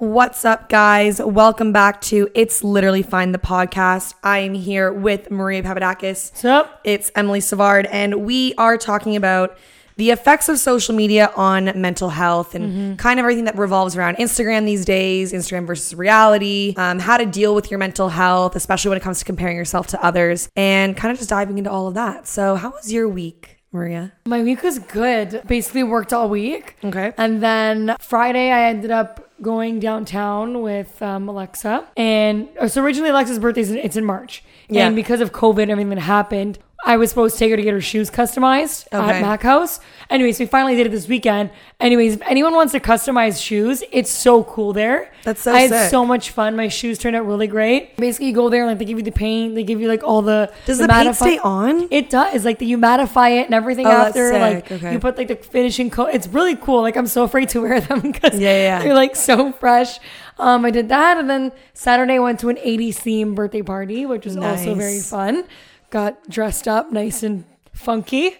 What's up, guys? Welcome back to It's Literally Fine, the podcast. I am here with Maria Papadakis. What's up? It's Emily Savard, and we are talking about the effects of social media on mental health and kind of everything that revolves around Instagram these days, Instagram versus reality, um, how to deal with your mental health, especially when it comes to comparing yourself to others, and kind of just diving into all of that. So, how was your week, Maria? My week was good. Basically worked all week. Okay. And then Friday, I ended up going downtown with um, Alexa. And uh, so originally, Alexa's birthday is in, it's in March. Yeah. And because of COVID everything that happened, I was supposed to take her to get her shoes customized Okay. at Mac House. Anyways, we finally did it this weekend. Anyways, if anyone wants to customize shoes, it's so cool there. That's so I had sick. so much fun. My shoes turned out really great. Basically, you go there and like they give you the paint, they give you like all the Does the, paint mattifi- stay on? It does. Like the, you mattify it and everything Oh, that's after. sick. Like Okay. you put like the finishing coat. It's really cool. Like I'm so afraid to wear them because Yeah, yeah. they're like so fresh. Um, I did that, and then Saturday I went to an 80s theme birthday party, which was also very fun. Got dressed up nice and funky,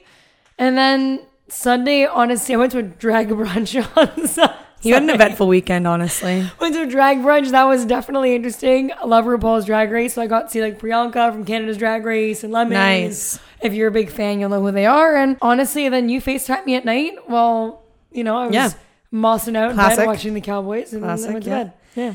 and then Sunday, honestly, I went to a drag brunch on Sunday. You had an eventful weekend, honestly. Went to a drag brunch. That was definitely interesting. I love RuPaul's Drag Race, so I got to see like Priyanka from Canada's Drag Race and Lemon. Nice. If you're a big fan, you'll know who they are. And honestly, then you FaceTime me at night while you know I was Yeah. mossing out in Classic. bed watching the Cowboys, and Classic, then I went to yeah. bed. Yeah.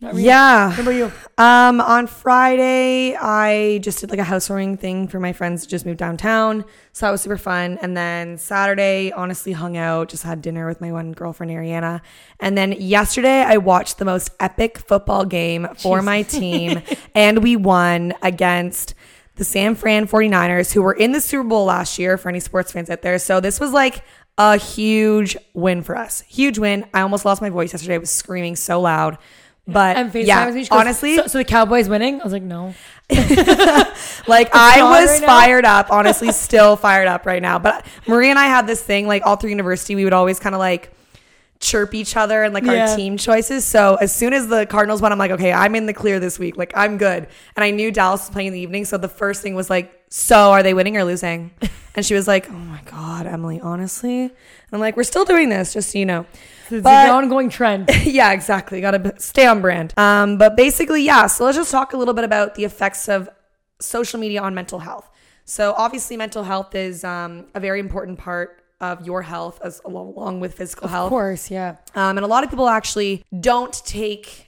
Not really. Yeah. What about you? Um, on Friday, I just did like a housewarming thing for my friends who just moved downtown. So that was super fun. And then Saturday, honestly, hung out, just had dinner with my one girlfriend, Ariana. And then yesterday, I watched the most epic football game for my team, and we won against the San Fran 49ers, who were in the Super Bowl last year for any sports fans out there. So this was like a huge win for us. Huge win. I almost lost my voice yesterday. I was screaming so loud. But yeah, with me. She goes, honestly, so, so the Cowboys winning? I was like, no. like I was right now. fired up, honestly, still fired up right now. But Marie and I had this thing, like all through university, we would always kind of like chirp each other and like our team choices. So as soon as the Cardinals won, I'm like, okay, I'm in the clear this week. Like I'm good. And I knew Dallas was playing in the evening, so the first thing was like, so are they winning or losing? And she was like, oh my god, Emily, honestly. And I'm like, we're still doing this, just so you know. It's But- an ongoing trend. yeah, exactly. Got to stay on brand. Um, but basically, yeah. So let's just talk a little bit about the effects of social media on mental health. So obviously, mental health is um, a very important part of your health, as along along with physical Of health. Of course, yeah. Um, and a lot of people actually don't take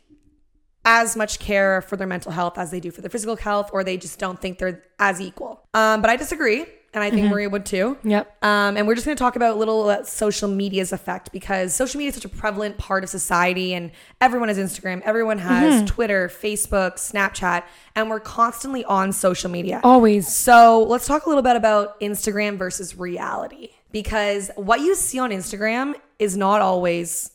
as much care for their mental health as they do for their physical health, or they just don't think they're as equal. Um, but I disagree, and I think Maria would too. Yep. Um, and we're just going to talk about a little uh, social media's effect because social media is such a prevalent part of society, and everyone has Instagram, everyone has Twitter, Facebook, Snapchat, and we're constantly on social media. Always. So let's talk a little bit about Instagram versus reality because what you see on Instagram is not always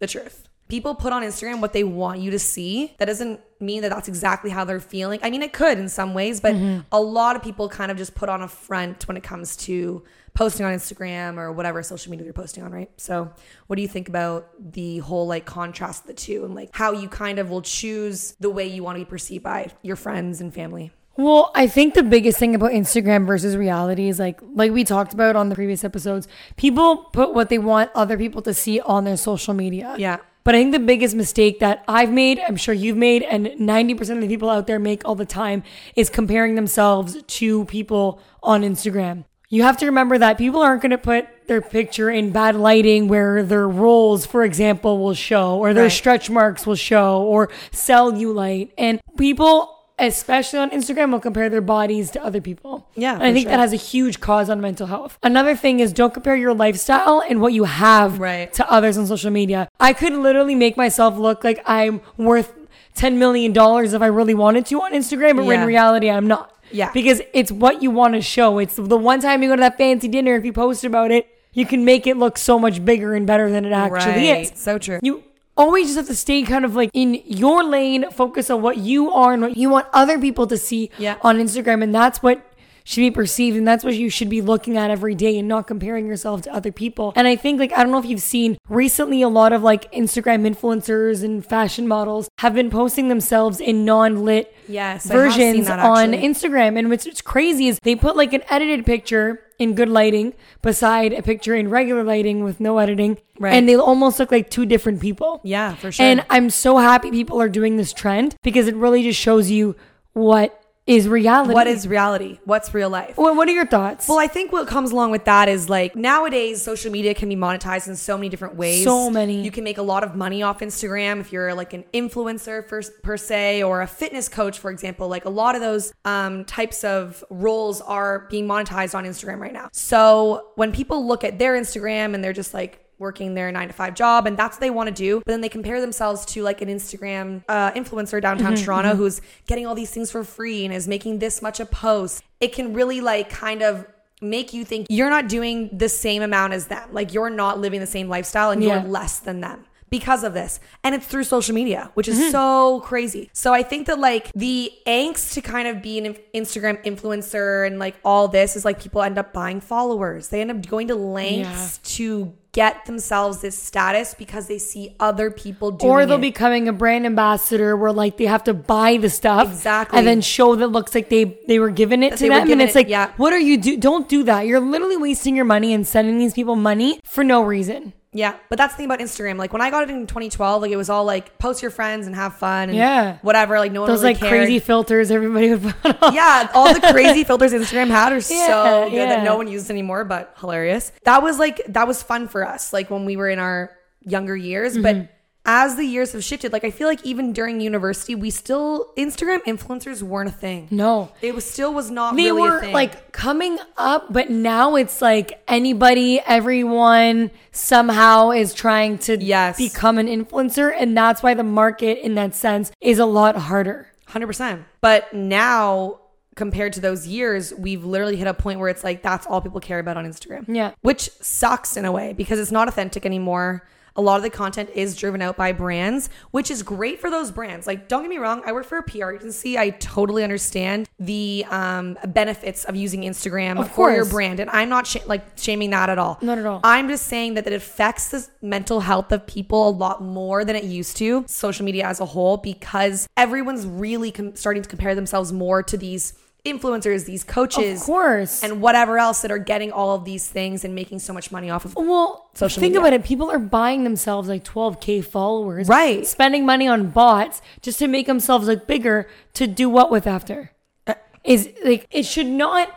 the truth. People put on Instagram what they want you to see. That doesn't mean that that's exactly how they're feeling. I mean, it could in some ways, but mm-hmm. a lot of people kind of just put on a front when it comes to posting on Instagram or whatever social media they're posting on, right? So, what do you think about the whole like contrast of the two and like how you kind of will choose the way you want to be perceived by your friends and family? Well, I think the biggest thing about Instagram versus reality is like like we talked about on the previous episodes, people put what they want other people to see on their social media. Yeah. But I think the biggest mistake that I've made, I'm sure you've made, and 90% of the people out there make all the time is comparing themselves to people on Instagram. You have to remember that people aren't going to put their picture in bad lighting where their rolls, for example, will show, or their Right. stretch marks will show, or cellulite. And people, especially on Instagram, will compare their bodies to other people. Yeah, And I think sure. that has a huge cause on mental health. Another thing is don't compare your lifestyle and what you have Right. to others on social media. I could literally make myself look like I'm worth $10 million if I really wanted to on Instagram, but Yeah. in reality, I'm not. Yeah. Because it's what you want to show. It's the one time you go to that fancy dinner, if you post about it, you can make it look so much bigger and better than it actually right. is. So true. You always just have to stay kind of like in your lane, focus on what you are and what you want other people to see Yeah. on Instagram. And that's what should be perceived and that's what you should be looking at every day and not comparing yourself to other people. And I think like I don't know if you've seen recently a lot of like Instagram influencers and fashion models have been posting themselves in non-lit Yes, I have seen versions that, on. Instagram. And what's, what's crazy is they put like an edited picture in good lighting beside a picture in regular lighting with no editing. Right. And they almost look like two different people. Yeah, for sure. And I'm so happy people are doing this trend because it really just shows you what is reality. what is reality? What's real life? What, what are your thoughts? Well, I think what comes along with that is like nowadays social media can be monetized in so many different ways. So many. You can make a lot of money off Instagram if you're like an influencer for, per se or a fitness coach, for example. Like a lot of those um, types of roles are being monetized on Instagram right now. So when people look at their Instagram and they're just like, working their nine to five job and that's what they want to do. But then they compare themselves to like an instagram uh, influencer downtown mm-hmm, mm-hmm. toronto who's getting all these things for free and is making this much a post. It can really like kind of make you think you're not doing the same amount as them. Like you're not living the same lifestyle and Yeah. you're less than them because of this. And it's through social media which is mm-hmm. so crazy. So i think that like the angst to kind of be an instagram influencer and like all this is like people end up buying followers. They end up going to lengths to get themselves this status because they see other people doing or they'll it. be becoming a brand ambassador where like they have to buy the stuff Exactly. and then show that looks like they they were given it That to them and it's it, like yeah. what are you do don't do that you're literally wasting your money and sending these people money for no reason Yeah, but that's the thing about Instagram. Like when I got it in 2012, like it was all like post your friends and have fun and Yeah. whatever. Like no one those really like cared. crazy filters everybody would put on yeah, all the crazy filters Instagram had are Yeah, so good yeah. that no one uses anymore, but hilarious. That was like that was fun for us, like when we were in our younger years. Mm-hmm. But as the years have shifted, like I feel like even during university, we still Instagram influencers weren't a thing. no It was still was not they really a were thing. like coming up, but now it's like anybody, everyone somehow is trying to Yes. become an influencer. And that's why the market in that sense is a lot harder. 100%. But now compared to those years, we've literally hit a point where it's like that's all people care about on Instagram. Yeah. Which sucks in a way because it's not authentic anymore. A lot of the content is driven out by brands, which is great for those brands. Like, don't get me wrong, I work for a PR agency. I totally understand the um, benefits of using Instagram Of for your brand, and I'm not sh- like shaming that at all. Not at all. I'm just saying that it affects the mental health of people a lot more than it used to, social media as a whole, because everyone's really com- starting to compare themselves more to these influencers, these coaches, Of course. and whatever else that are getting all of these things and making so much money off of. Well, Social think media. about it. People are buying themselves like 12k followers, Right. Spending money on bots just to make themselves look bigger. To do what with after? Uh, Is like it should not.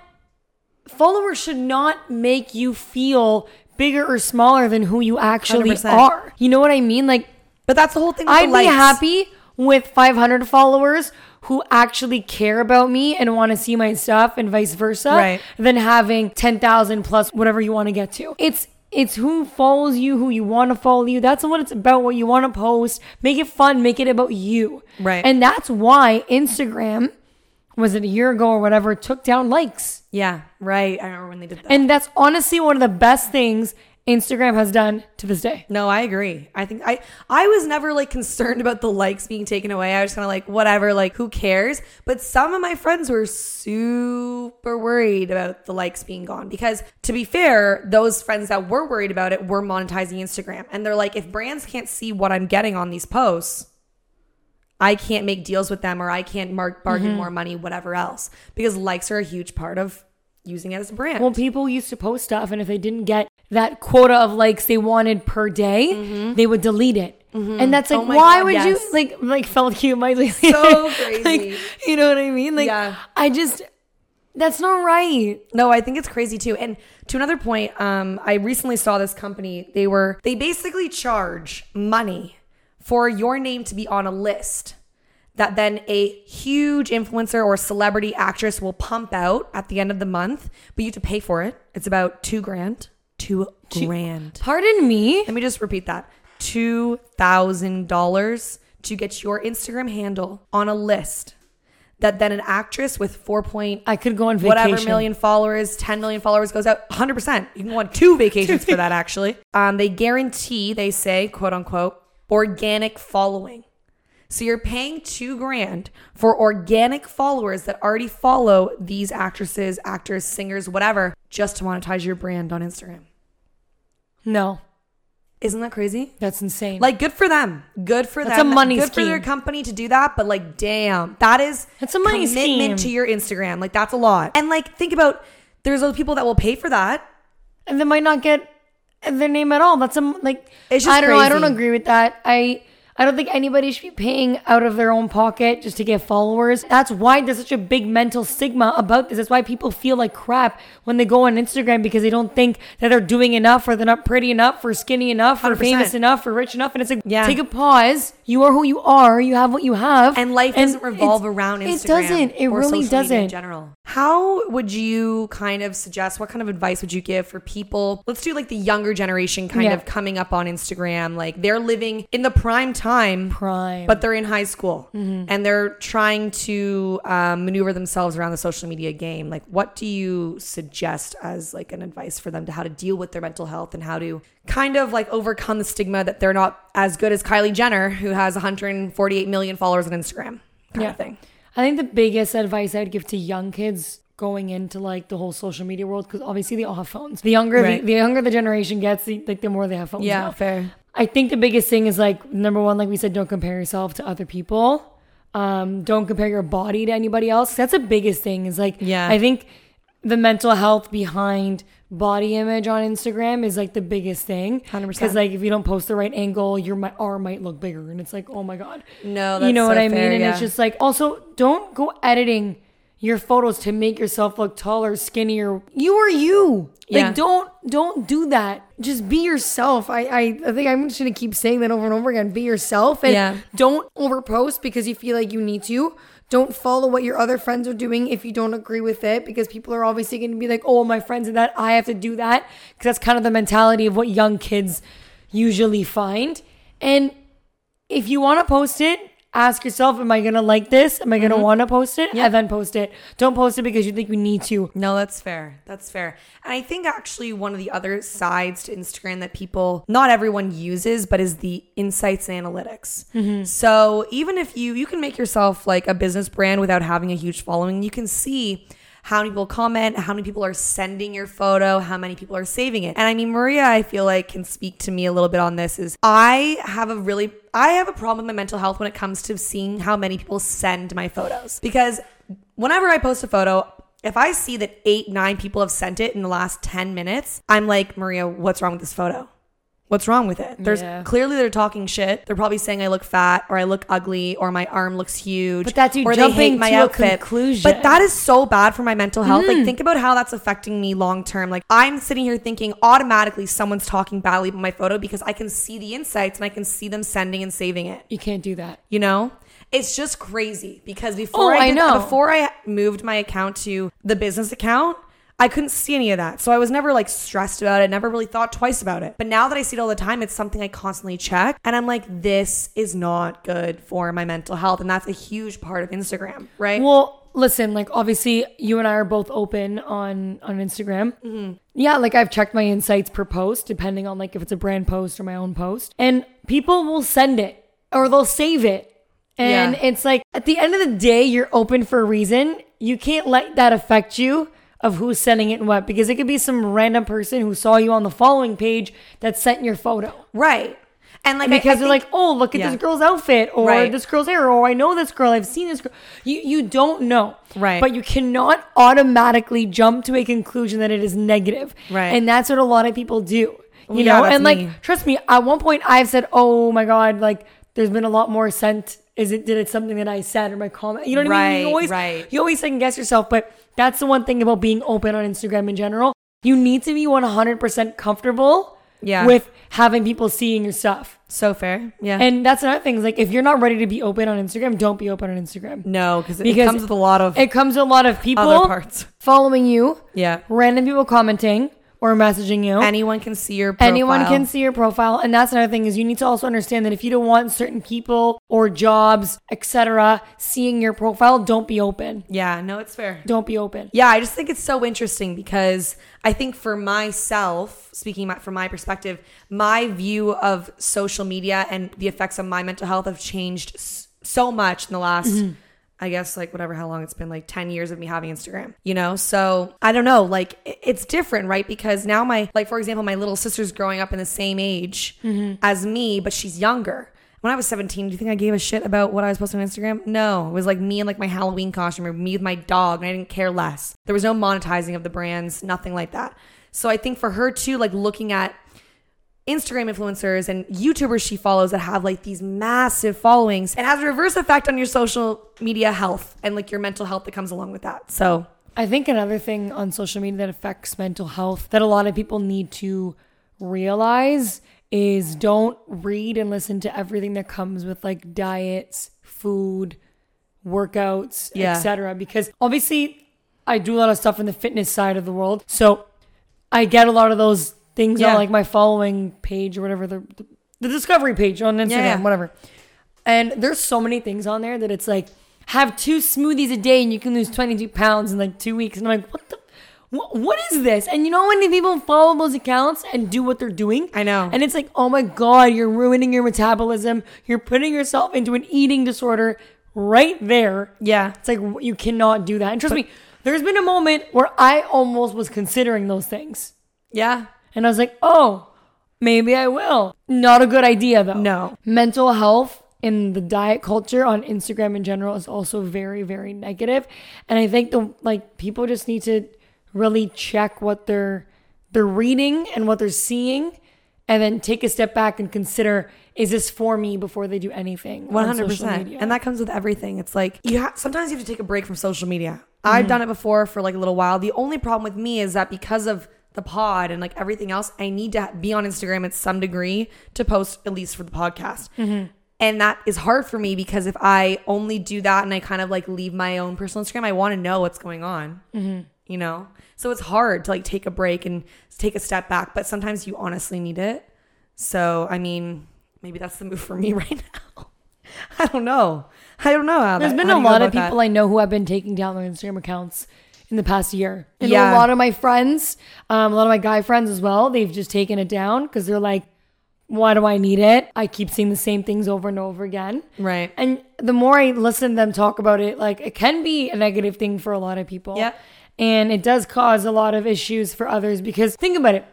Followers should not make you feel bigger or smaller than who you actually 100%. are. You know what I mean? Like But that's the whole thing. With I'd be happy with 500 followers who actually care about me and want to see my stuff and vice versa Right. than having 10,000 plus whatever you want to get to. It's it's who follows you, who you want to follow you. That's what it's about, what you want to post. Make it fun, make it about you. Right. And that's why Instagram was it a year ago or whatever took down likes. Yeah, right. I remember when they did that. And that's honestly one of the best things Instagram has done to this day. No, I agree. I think I I was never like concerned about the likes being taken away. I was kind of like whatever, like who cares? But some of my friends were super worried about the likes being gone because to be fair, those friends that were worried about it were monetizing Instagram. And they're like if brands can't see what I'm getting on these posts, I can't make deals with them or I can't mark bargain mm-hmm. more money whatever else because likes are a huge part of using it as a brand. Well, people used to post stuff, and if they didn't get that quota of likes they wanted per day, they would delete it. And that's like, Mm-hmm. Oh why God, would yes. you like like felt cute? My So crazy. like, you know what I mean? Like, Yeah. I just that's not right. No, I think it's crazy too. And to another point, um, I recently saw this company. They were they basically charge money for your name to be on a list that then a huge influencer or celebrity actress will pump out at the end of the month, but you have to pay for it. It's about two grand. Two grand. Pardon me. Let me just repeat that. Two thousand dollars to get your Instagram handle on a list that then an actress with four point I could go on vacation. whatever million followers, 10 million followers goes out 100%. You can go on two vacations for that, actually. Um, they guarantee, they say, quote unquote, organic following. So you're paying two grand for organic followers that already follow these actresses, actors, singers, whatever, just to monetize your brand on Instagram. No, Isn't that crazy? that's insane. Like, good for them. Good for That's them. a money Good for their company to do that. But like, damn, that is That's a money commitment scheme. to your Instagram. Like, that's a lot. And like, think about there's those people that will pay for that. and they might not get their name at all. That's a like. It's just I don't know. I don't agree with that. I I don't think anybody should be paying out of their own pocket just to get followers. That's why there's such a big mental stigma about this. That's why people feel like crap when they go on Instagram because they don't think that they're doing enough or they're not pretty enough or skinny enough or 100%. famous enough or rich enough. And it's like, Yeah. take a pause. You are who you are. You have what you have. And life doesn't revolve around Instagram. It doesn't. It or really media in general. How would you kind of suggest? What kind of advice would you give for people? Let's do like the younger generation, kind Yeah. of coming up on Instagram. Like they're living in the prime time, Prime. but they're in high school Mm-hmm. and they're trying to um, maneuver themselves around the social media game. Like, what do you suggest as like an advice for them to how to deal with their mental health and how to kind of like overcome the stigma that they're not as good as Kylie Jenner, who has 148 million followers on Instagram, kind Yeah. of thing. I think the biggest advice I'd give to young kids going into like the whole social media world because obviously they all have phones. The younger Right. the, the younger the generation gets, the, like the more they have phones. now. fair. I think the biggest thing is like number one, like we said, don't compare yourself to other people. Um, don't compare your body to anybody else. That's the biggest thing. Is like Yeah. I think the mental health behind body image on Instagram is like the biggest thing. 100%. Because like if you don't post the right angle, your mi- arm might look bigger, and it's like oh my god No, you know that's what so I mean? and yeah. it's just like also don't go editing your photos to make yourself look taller, skinnier. You are you. Yeah. Like don't don't do that. Just be yourself. I, I I think I'm just gonna keep saying that over and over again. Be yourself and Yeah. don't overpost because you feel like you need to. Don't follow what your other friends are doing if you don't agree with it because people are obviously to be like, "Oh, my friends did that. I have to do that." Because that's kind of the mentality of what young kids usually find. And if you want to post it, ask yourself, am I to like this? Am I to want to post it? And then post it. Don't post it because you think you need to. No, that's fair. That's fair. And I think actually one of the other sides to Instagram that people, not everyone uses, but is the insights and analytics. Mm-hmm. So even if you, you can make yourself like a business brand without having a huge following, you can see how many people comment, how many people are sending your photo, how many people are saving it. And I mean, Maria, I feel like can speak to me a little bit on this is I have a really, I have a problem with my mental health when it comes to seeing how many people send my photos because whenever I post a photo, if I see that eight, nine people have sent it in the last 10 minutes, I'm like, Maria, what's wrong with this photo? What's wrong with it? There's Yeah. clearly they're talking shit. They're probably saying I look fat or I look ugly or my arm looks huge. But that's you or jumping to a conclusion. But that is so bad for my mental health. Like mm. think about how that's affecting me long term. Like I'm sitting here thinking automatically someone's talking badly about my photo because I can see the insights and I can see them sending and saving it You can't do that. you know it's just crazy because before Oh, I, I did, know. before I moved my account to the business account I couldn't see any of that. So I was never like stressed about it, never really thought twice about it. But now that I see it all the time, it's something I constantly check. And I'm like, this is not good for my mental health. And that's a huge part of Instagram, right? Well, listen, like obviously you and I are both open on on Instagram. Mm-hmm. Yeah, like I've checked my insights per post, depending on like if it's a brand post or my own post, and people will send it or they'll save it. And Yeah. it's like at the end of the day, you're open for a reason. You can't let that affect you of who's sending it and what, because it could be some random person who saw you on the following page that sent your photo. right. And like, I- I Because they're think- like, oh, look at Yeah. this girl's outfit, or Right. this girl's hair, or I know this girl, I've seen this girl. You you don't know, Right. But you cannot automatically jump to a conclusion that it is negative, Right. And that's what a lot of people do, you oh, Yeah, know. And like, me. trust me, at one point I've said, oh my god, like there's been a lot more sent. Is it did it something that I said or my comment? You know what I mean? Right, You always right. you always second guess yourself, but that's the one thing about being open on Instagram in general. You need to be 100% comfortable Yeah. with having people seeing your stuff. so fair. Yeah. And that's another thing. Is like if you're not ready to be open on Instagram, don't be open on Instagram. no, because it comes with a lot of It comes with a lot of people other parts. following you, Yeah. random people commenting or messaging you. Anyone can see your profile. Anyone can see your profile, and that's another thing is you need to also understand that if you don't want certain people or jobs, etc., seeing your profile, don't be open. Yeah, no, it's fair. Don't be open. Yeah, I just think it's so interesting because I think for myself, speaking from my perspective, my view of social media and the effects on my mental health have changed so much in the last mm-hmm. I guess like whatever how long it's been like 10 years of me having Instagram, you know? So, I don't know, like it's different, right? Because now my like for example, my little sister's growing up in the same age mm-hmm. as me, but she's younger. When I was 17, do you think I gave a shit about what I was posting on Instagram? No. It was like me in like my Halloween costume or me with my dog, and I didn't care less. There was no monetizing of the brands, nothing like that. So I think for her too, like looking at Instagram influencers and YouTubers she follows that have like these massive followings. It has a reverse effect on your social media health and like your mental health that comes along with that. So, I think another thing on social media that affects mental health that a lot of people need to realize is don't read and listen to everything that comes with like diets, food, workouts, Yeah. etc. Because obviously I do a lot of stuff in the fitness side of the world. So I get a lot of those things Yeah. on like my following page or whatever the the, discovery page on Instagram, yeah. whatever. And there's so many things on there that it's like have two smoothies a day and you can lose 22 pounds in like two weeks. And I'm like, what the, what, what is this? And you know how many people follow those accounts and do what they're doing? I know. And it's like, oh my God, you're ruining your metabolism. You're putting yourself into an eating disorder right there. yeah. It's like, you cannot do that. And trust me, there's been a moment where I almost was considering those things. Yeah. And I was like, oh, maybe I will. Not a good idea though. No. Mental health in the diet culture on Instagram in general is also very, very negative. And I think the like people just need to really check what they're they're reading and what they're seeing and then take a step back and consider is this for me before they do anything. One on hundred social percent, media. and that comes with everything. It's like you ha- sometimes you have to take a break from social media. I've mm-hmm. done it before for like a little while. The only problem with me is that because of the pod and like everything else, I need to be on Instagram at some degree to post at least for the podcast. Mm-hmm. And that is hard for me because if I only do that and I kind of like leave my own personal Instagram, I want to know what's going on. Mm-hmm. You know, so it's hard to like take a break and take a step back. But sometimes you honestly need it. So I mean, maybe that's the move for me right now. I don't know. I don't know how. There's that, been a do you go lot of about that. people I know who have been taking down their Instagram accounts in the past year. And Yeah. a lot of my friends, um, a lot of my guy friends as well, they've just taken it down because they're like, why do I need it? I keep seeing the same things over and over again. Right. And the more I listen to them talk about it, like it can be a negative thing for a lot of people. Yeah. And it does cause a lot of issues for others because think about it.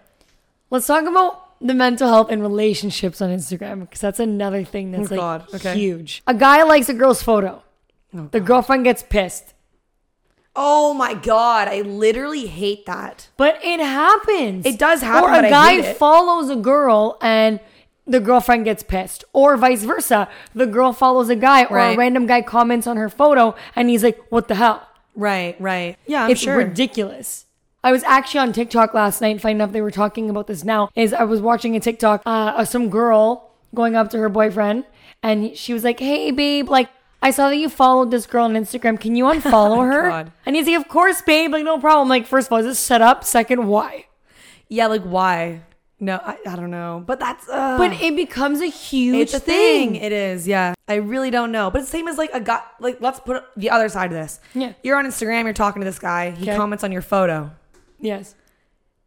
Let's talk about the mental health and relationships on Instagram because that's another thing that's Oh, like. Okay. huge. A guy likes a girl's photo. the girlfriend gets pissed. Oh my god, I literally hate that. But it happens. It does happen, Or a guy follows a girl and the girlfriend gets pissed. Or vice versa. The girl follows a guy or a random guy comments on her photo and he's like, what the hell? Right, right. Yeah, I'm it's sure. ridiculous. I was actually on TikTok last night. finding out they were talking about this now. Is I was watching a TikTok uh, of some girl going up to her boyfriend, and she was like, "Hey, babe, like I saw that you followed this girl on Instagram. Can you unfollow her?" Oh God. And he's like, "Of course, babe. Like no problem. Like first of all, is this set up? Second, why?" yeah, like why? No, I, I don't know. But that's uh, But it becomes a huge it's a thing. It is, yeah. I really don't know. But it's the same as like a guy like let's put the other side of this. Yeah. You're on Instagram, you're talking to this guy, he Okay. comments on your photo. Yes.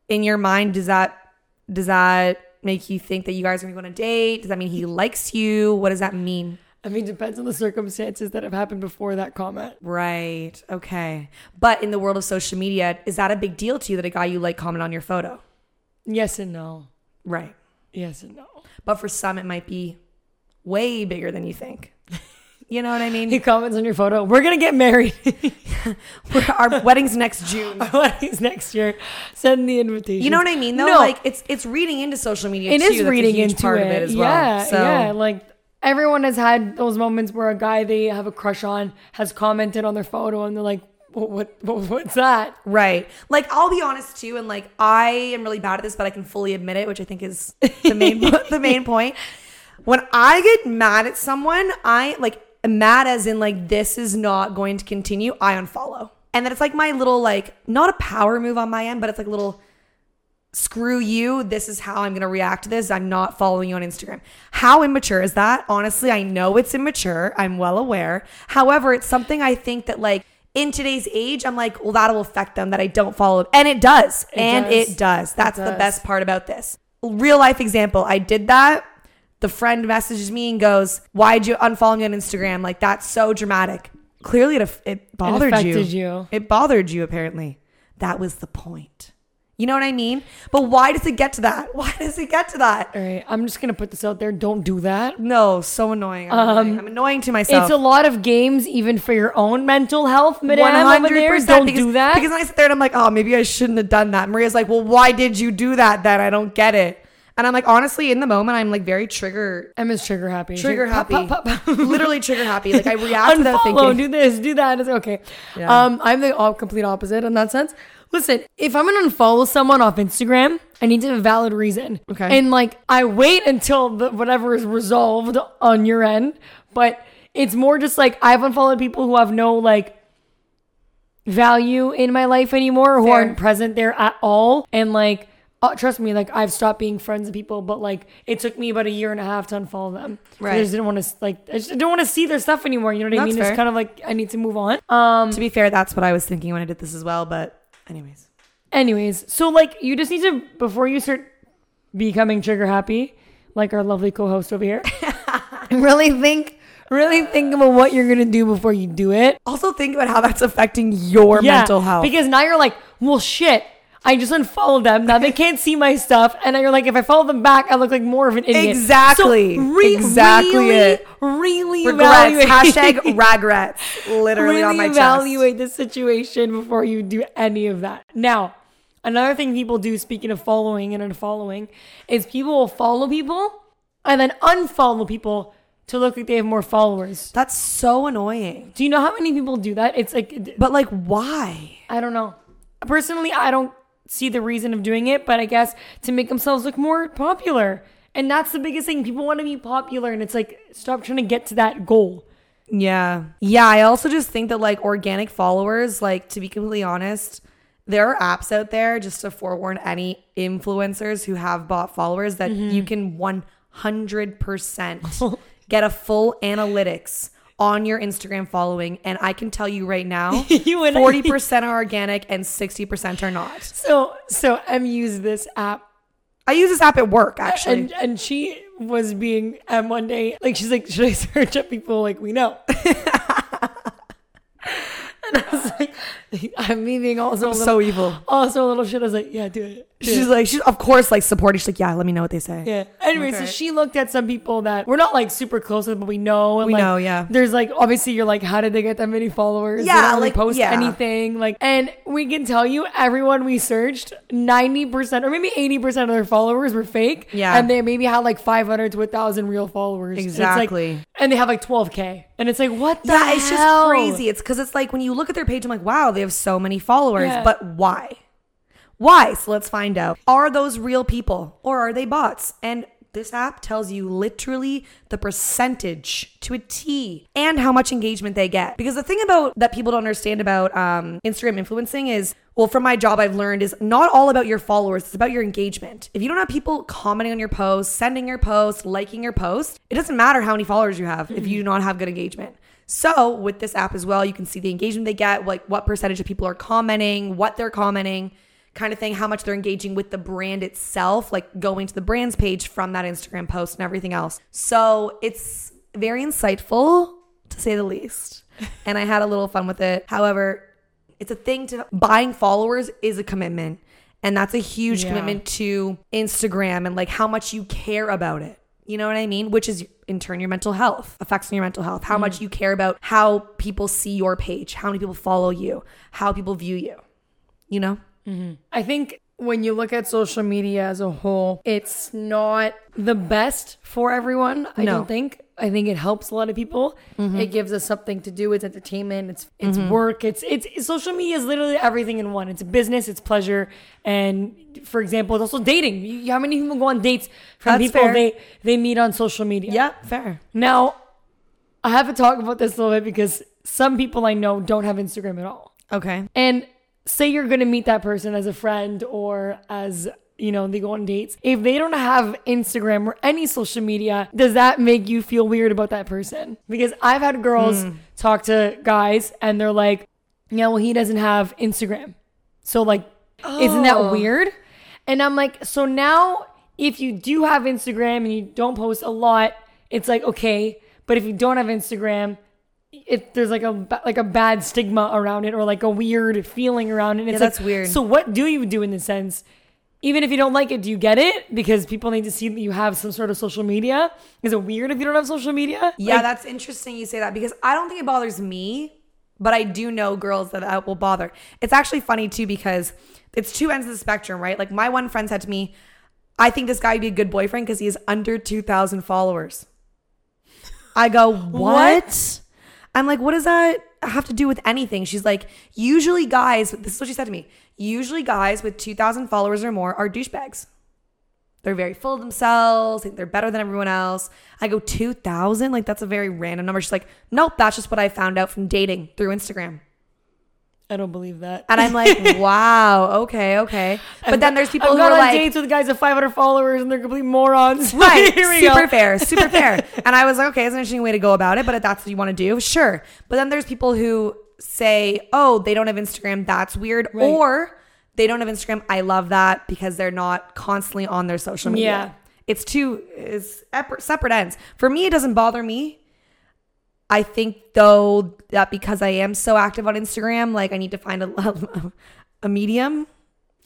In your mind, does that does that make you think that you guys are gonna go on a date? Does that mean he likes you? What does that mean? I mean, depends on the circumstances that have happened before that comment. Right. Okay. But in the world of social media, is that a big deal to you that a guy you like comment on your photo? Yes and no. Right. Yes and no. But for some, it might be way bigger than you think. You know what I mean? He comments on your photo. We're gonna get married. Our wedding's next June. Our weddings next year. Send the invitation. You know what I mean? Though, No. like it's it's reading into social media. It too. is reading huge into part it. of it as well. Yeah, so, yeah. Like everyone has had those moments where a guy they have a crush on has commented on their photo and they're like, what, what, what what's that? Right. Like I'll be honest too, and like I am really bad at this, but I can fully admit it, which I think is the main the main point. When I get mad at someone, I like mad as in like this is not going to continue. I unfollow, and then it's like my little like not a power move on my end, but it's like a little screw you. This is how I'm going to react to this. I'm not following you on Instagram. How immature is that? Honestly, I know it's immature. I'm well aware. However, it's something I think that like in today's age, I'm like, well, that'll affect them that I don't follow. And it does. and does. it does. That's the does. best part about this. Real life example. I did that. the friend messages me and goes, "Why'd you unfollow me on Instagram? Like that's so dramatic." Clearly, it it bothered affected you. It bothered you. Apparently, that was the point. You know what I mean? But why does it get to that? Why does it get to that? All right, I'm just gonna put this out there. Don't do that. No, so annoying. I'm, annoying. I'm annoying to myself. Um, It's a lot of games, even for your own mental health, madam. Over there, don't because, do that. Because I sit there and I'm like, oh, maybe I shouldn't have done that. Maria's like, well, why did you do that then? I don't get it. And I'm like, honestly, in the moment, I'm like very trigger, Emma's trigger happy. trigger happy, pop, pop, pop. literally trigger happy. Like I react without Unfollow, thinking. do this, do that. It's okay. Yeah. Um, I'm the all complete opposite in that sense. Listen, if I'm gonna unfollow someone off Instagram, I need to have a valid reason. Okay. And like, I wait until the, whatever is resolved on your end, but it's more just like I've unfollowed people who have no like value in my life anymore, who Fair. aren't present there at all, and like. Uh, trust me, like I've stopped being friends with people, but like it took me about a year and a half to unfollow them. Right. I just didn't want to like I just didn't want to see their stuff anymore. You know what I That's mean? It's kind of like I need to move on. Um. To be fair, that's what I was thinking when I did this as well. But anyways, Anyways, so like you just need to before you start becoming trigger happy, like our lovely co-host over here, really think, really think about what you're gonna do before you do it. also think about how that's affecting your Yeah, mental health. Because now you're like, well, shit. I just unfollowed them. Now they can't see my stuff, and you're like, if I follow them back, I look like more of an idiot. Exactly. So re- Exactly Really, it. really regrets. evaluate. Hashtag regrets. Literally really on my chest. evaluate the situation before you do any of that. Now, another thing people do, speaking of following and unfollowing, is people will follow people and then unfollow people to look like they have more followers. That's so annoying. Do you know how many people do that? It's like, But like, why? I don't know. Personally, I don't see the reason of doing it, but I guess to make themselves look more popular. And that's the biggest thing. People want to be popular, and it's like, stop trying to get to that goal. Yeah. Yeah. I also just think that like organic followers, like to be completely honest, there are apps out there just to forewarn any influencers who have bought followers that mm-hmm. you can 100% get a full analytics on your Instagram following. And I can tell you right now, You and 40% are organic and 60% are not. So, so M used this app I use this app at work actually. and and she was being um one day like she's like should I search up people like we know and I was like I'm me being also a little, so evil. also a little shit I was like yeah do it She's it. like, she's of course like supporting. She's like, yeah, let me know what they say. yeah anyway so she looked at some people that we're not like super close with but we know and We like, know, yeah. there's like obviously you're like how did they get that many followers They Yeah, don't really like, post yeah. anything like and we can tell you everyone we searched 90% or maybe 80% of their followers were fake Yeah. and they maybe had like 500 to 1000 real followers And it's like- Exactly. and they have like 12k and it's like what the Yeah, it's just crazy. It's because it's like when you look at their page, I'm like, wow, they have so many followers, Yeah. but why? Why? So let's find out. Are those real people or are they bots? And this app tells you literally the percentage to a T and how much engagement they get. Because the thing about that people don't understand about um, Instagram influencing is, well, from my job, I've learned is not all about your followers. It's about your engagement. If you don't have people commenting on your post, sending your post, liking your post, it doesn't matter how many followers you have if you do not have good engagement. So with this app as well, you can see the engagement they get, like what percentage of people are commenting, what they're commenting, kind of thing, how much they're engaging with the brand itself, like going to the brand's page from that Instagram post and everything else. So it's very insightful to say the least. And I had a little fun with it. However, it's a thing to buying followers is a commitment. And that's a huge Yeah. commitment to Instagram and like how much you care about it. You know what I mean? Which is in turn your mental health, affects your mental health, how much mm. you care about how people see your page, how many people follow you, how people view you. You know? Mm-hmm. I think when you look at social media as a whole, it's not the best for everyone. I No. don't think. I think it helps a lot of people. Mm-hmm. It gives us something to do. It's entertainment. It's it's mm-hmm. work. It's it's social media is literally everything in one. It's business. It's pleasure. And for example, it's also dating. You, how many people go on dates from That's people fair. they they meet on social media? Yeah, fair. Now, I have to talk about this a little bit because some people I know don't have Instagram at all. Okay. And say you're going to meet that person as a friend or as, you know, they go on dates. If they don't have Instagram or any social media, does that make you feel weird about that person? Because I've had girls hmm. talk to guys and they're like, yeah, well, he doesn't have Instagram. So, like, isn't that Oh. weird? And I'm like, so now if you do have Instagram and you don't post a lot, it's like okay. But if you don't have Instagram, it there's like a like a bad stigma around it or like a weird feeling around it. And It's that's like, weird. So what do you do in the sense? Even if you don't like it, do you get it? Because people need to see that you have some sort of social media. Is it weird if you don't have social media? Yeah, Like, that's interesting you say that because I don't think it bothers me, but I do know girls that that will bother. It's actually funny too because it's two ends of the spectrum, right? Like my one friend said to me, I think this guy would be a good boyfriend because he has under 2,000 followers. I go, what? I'm like, what does that have to do with anything? She's like, usually guys, this is what she said to me. Usually guys with 2,000 followers or more are douchebags. They're very full of themselves, they're better than everyone else. I go, 2,000? Like, that's a very random number. She's like, nope, that's just what I found out from dating through Instagram. I don't believe that. And I'm like, wow, okay, okay. But then there's people I've who are on like, dates with guys with 500 followers and they're complete morons. Right. Super go. fair. Super fair. And I was like, okay, it's an interesting way to go about it, but if that's what you want to do, sure. But then there's people who say, oh, they don't have Instagram. That's weird. Right. Or they don't have Instagram. I love that because they're not constantly on their social media. Yeah. It's two is separate ends. For me, it doesn't bother me. I think though that because I am so active on Instagram, like I need to find a, a medium.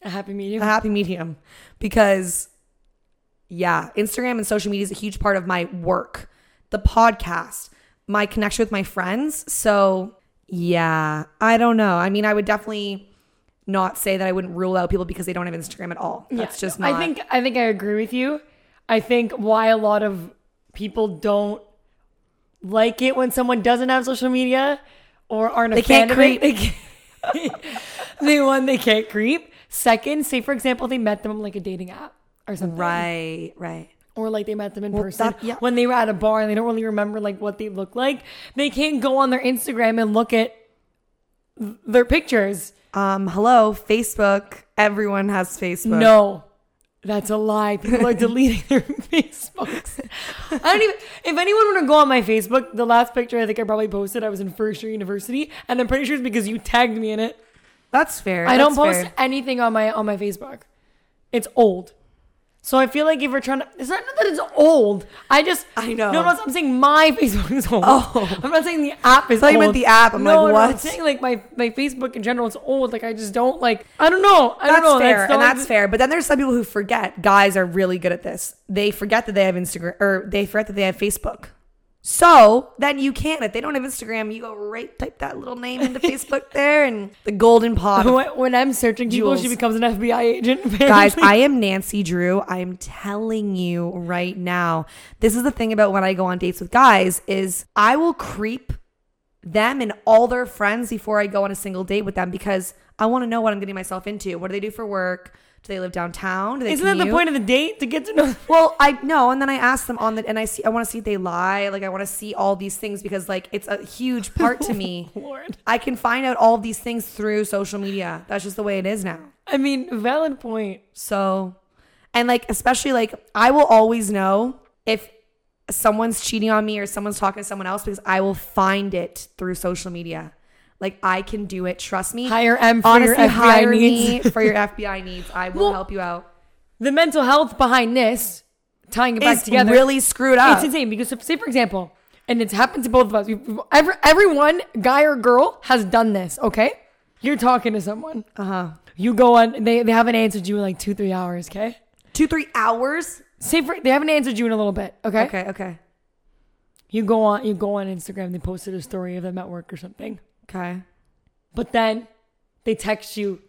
A happy medium. a happy medium. Because yeah instagram and social media is a huge part of my work. The podcast my connection with my friends. So yeah i don't know. I mean i would definitely not say that i wouldn't rule out people because they don't have instagram at all. That's Yeah, just no, not I think I think I agree with you. I think why a lot of people don't like it when someone doesn't have social media or aren't a They fan can't of creep. it. They, can't, they one they can't creep. Second, say for example they met them on like a dating app or something, right right or like they met them in Well, person that- yeah. when they were at a bar and they don't really remember like what they look like. They can't go on their Instagram and look at their pictures. um hello facebook everyone has facebook No, that's a lie. People are deleting their Facebooks. I don't even. If anyone were to go on my Facebook, the last picture I think I probably posted, I was in first year university, and I'm pretty sure it's because you tagged me in it. that's fair I don't That's post fair. anything on my on my Facebook. It's old. So I feel like if we're trying to, it's not that it's old. I just, I know. No, no, I'm saying my Facebook is old. Oh. I'm not saying the app is thought you old. meant the app. I'm no, like, no, I'm saying like my my Facebook in general is old. Like I just don't like. I don't know. I that's don't know. That's fair, and that's fair. But then there's some people who forget. Guys are really good at this. They forget that they have Instagram, or they forget that they have Facebook. So then you can't. If they don't have Instagram, you go right type that little name into Facebook there, and the golden pot. When, I'm searching people, she becomes an FBI agent. Apparently. Guys, I am Nancy Drew. I am telling you right now. This is the thing about when I go on dates with guys is I will creep them and all their friends before I go on a single date with them because I want to know what I'm getting myself into. What do they do for work? Do they live downtown? Do they Isn't that the point of the date to get to know? Well, I know, and then I ask them on the, and I see, I want to see if they lie. Like I want to see all these things because like it's a huge part to oh, me. Lord, I can find out all these things through social media. That's just the way it is now. I mean, valid point. So, and like, especially like, I will always know if someone's cheating on me or someone's talking to someone else because I will find it through social media. Like, I can do it. Trust me. Hire M for Honestly, your FBI hire needs. me for your FBI needs. I will Well, help you out. The mental health behind this, tying it back It's together, really screwed up. it's insane because say for example, and it's happened to both of us. We've- Every, everyone, guy or girl, has done this. Okay, you're talking to someone. Uh huh. You go on. They they haven't answered you in like two three hours. Okay. Two, three hours. Say for they haven't answered you in a little bit. Okay. Okay. Okay. You go on. You go on Instagram. They posted a story of them at work or something. Okay. But then they text you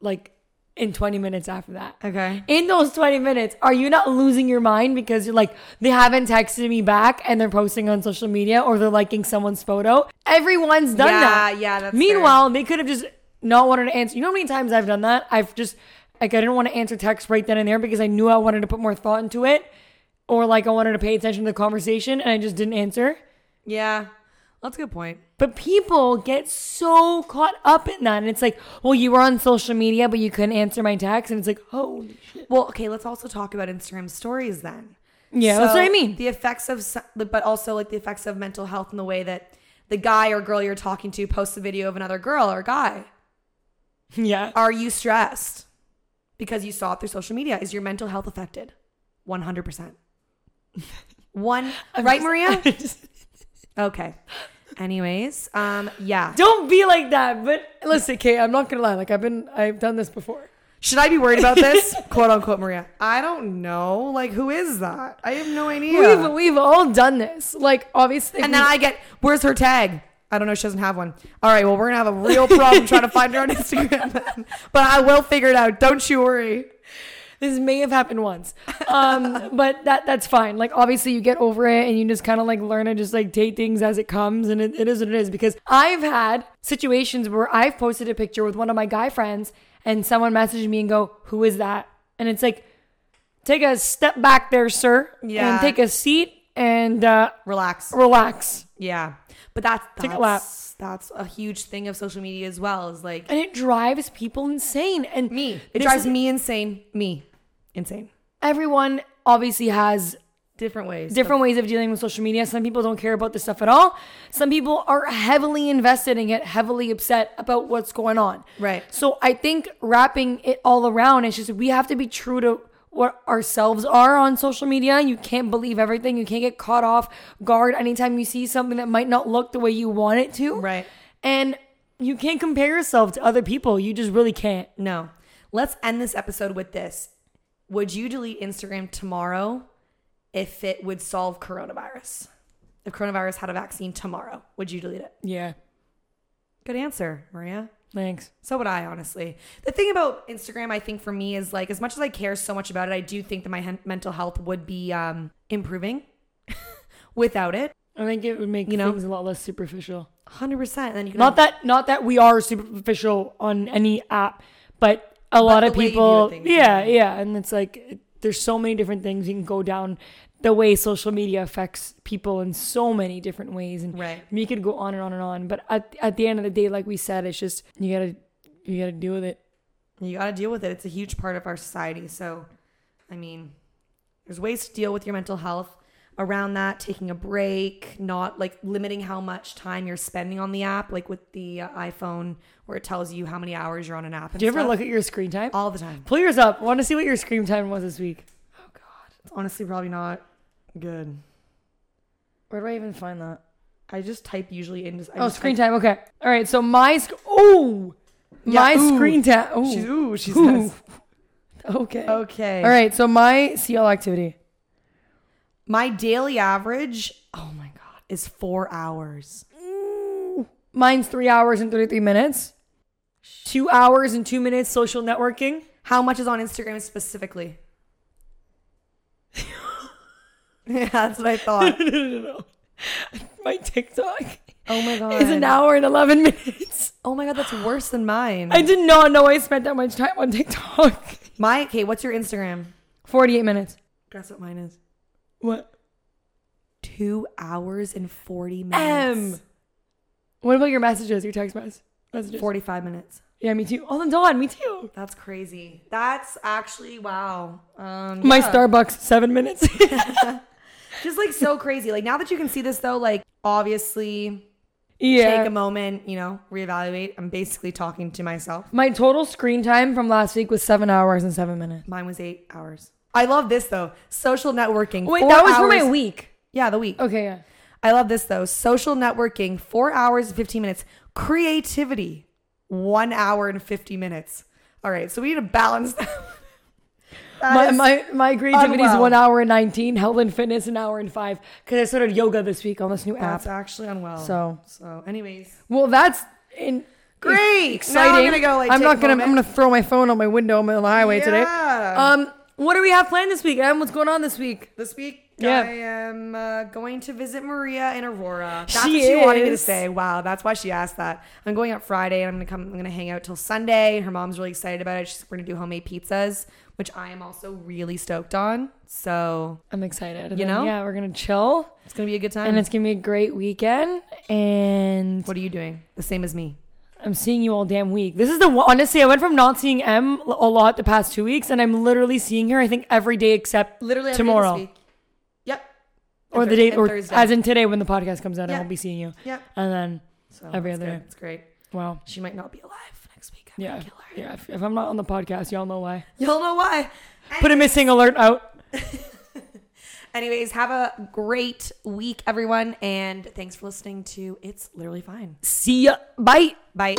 like in 20 minutes after that. Okay. In those 20 minutes, are you not losing your mind because you're like, they haven't texted me back and they're posting on social media or they're liking someone's photo? Everyone's done yeah, that. Yeah. That's Meanwhile, they could have just not wanted to answer. You know how many times I've done that? I've just, like, I didn't want to answer text right then and there because I knew I wanted to put more thought into it or like I wanted to pay attention to the conversation and I just didn't answer. yeah. That's a good point. But people get so caught up in that. And it's like, well, you were on social media, but you couldn't answer my text. And it's like, holy shit. Well, okay. Let's also talk about Instagram stories then. Yeah, that's what I mean. The effects of, but also like the effects of mental health in the way that the guy or girl you're talking to posts a video of another girl or guy. Yeah. Are you stressed because you saw it through social media? Is your mental health affected? 100%. One, right, Maria? Okay. Anyways, um, yeah. Don't be like that. But listen, Kate, I'm not gonna lie. Like I've been, I've done this before. Should I be worried about this? Quote unquote, Maria. I don't know. Like, who is that? I have no idea. We've we've all done this. Like obviously, and then I get, where's her tag? I don't know. She doesn't have one. All right. Well, we're gonna have a real problem trying to find her on Instagram, but I will figure it out. Don't you worry. This may have happened once, um, but that that's fine. Like obviously, you get over it and you just kind of like learn to just like take things as it comes, and it, it is what it is. Because I've had situations where I've posted a picture with one of my guy friends, and someone messaged me and go, "Who is that?" And it's like, take a step back there, sir, Yeah. and take a seat and uh, Relax. relax. Yeah, but that's Take a that's, lap. that's a huge thing of social media as well. Is like And it drives people insane. And me. It drives me insane. Me insane. everyone obviously has Different ways. different ways of dealing with social media. Some people don't care about this stuff at all. Some people are heavily invested and get heavily upset about what's going on. Right. So I think wrapping it all around is just we have to be true to what ourselves are on social media. You can't believe everything. You can't get caught off guard anytime you see something that might not look the way you want it to. Right. And you can't compare yourself to other people. You just really can't. No. Let's end this episode with this. Would you delete Instagram tomorrow if it would solve coronavirus? If coronavirus had a vaccine tomorrow, would you delete it? Yeah. Good answer, Maria. Thanks. So would I, honestly. The thing about Instagram, I think for me is like, as much as I care so much about it, I do think that my hen- mental health would be um, improving without it. I think it would make You know? things a lot less superficial. 100%. And then you can Not that not that we are superficial on any app, but a lot of way you view people things, yeah, yeah. yeah, and it's like there's so many different things you can go down the way social media affects people in so many different ways and Right. we could go on and on and on, but at at the end of the day like we said it's just you got to you got to deal with it. You got to deal with it. It's a huge part of our society. So, I mean, there's ways to deal with your mental health around that, taking a break, not like limiting how much time you're spending on the app, like with the uh, iPhone where it tells you how many hours you're on an app. And Do you ever stuff. look at your screen time? all the time? Pull yours up. Want to see what your screen time was this week. Oh God, it's honestly probably not good. Where do I even find that? I just type usually in just I Oh, just screen type- time. Okay. All right. So my sc- oh, Yeah, my ooh. screen time. Oh, She's, ooh, she Ooh. says. okay. Okay. All right. So my CL activity. My daily average, oh my God, is four hours. Mine's three hours and 33 minutes. Two hours and two minutes social networking. How much is on Instagram specifically? yeah, that's what I thought. no, no, no. My TikTok Oh my God. is an hour and 11 minutes. Oh my God, that's worse than mine. I did not know I spent that much time on TikTok. My, okay, what's your Instagram? 48 minutes. Guess what mine is? What? Two hours and 40 M. minutes. What about your messages, your text mess- messages? 45 minutes. Yeah, me too. Oh, and Dawn, me too. That's crazy. That's actually, wow. Um, My yeah. Starbucks, seven minutes. Just like so crazy. Like now that you can see this though, like obviously yeah. take a moment, you know, reevaluate. I'm basically talking to myself. My total screen time from last week was seven hours and seven minutes. Mine was eight hours. I love this though. Social networking. Wait, four that was for my week. Yeah, the week. Okay, yeah. I love this though. Social networking, four hours and 15 minutes. Creativity, one hour and 50 minutes. All right, so we need to balance that. That My, is- my, my creativity is unwell. one hour and 19, health and fitness an hour and five, because I started yoga this week on this new app. that's actually unwell. So, so anyways, well, that's in, Great. exciting. Now I'm gonna go, like, I'm take not a gonna. I'm moment. gonna throw my phone on my window. On the highway today. Yeah. Um, what do we have planned this week? Em? What's going on this week? this week, Yeah. I am uh, going to visit Maria in Aurora. That's She what she wanted me to is. say. Wow, that's why she asked that. I'm going out Friday, and I'm gonna come. I'm gonna hang out till Sunday. Her mom's really excited about it. She's we're gonna do homemade pizzas, which I am also really stoked on. So I'm excited. And You then, know? yeah, we're gonna chill, it's gonna be a good time. and it's gonna be a great weekend. And what are you doing? The same as me. I'm seeing you all damn week. This is the one- honestly. I went from not seeing M a lot the past two weeks, and I'm literally seeing her. I think every day except Literally tomorrow. Yep. or And the day, or Thursday. as in today when the podcast comes out, I won't be seeing you. Yep. And then, So Every other good. day. It's great. wow, She might not be alive next week. I'm yeah, gonna kill her. yeah. If, if I'm not on the podcast, y'all know why. Y'all know why. Put a missing alert out. Anyways, have a great week, everyone. And thanks for listening to It's Literally Fine. See ya. Bye. Bye.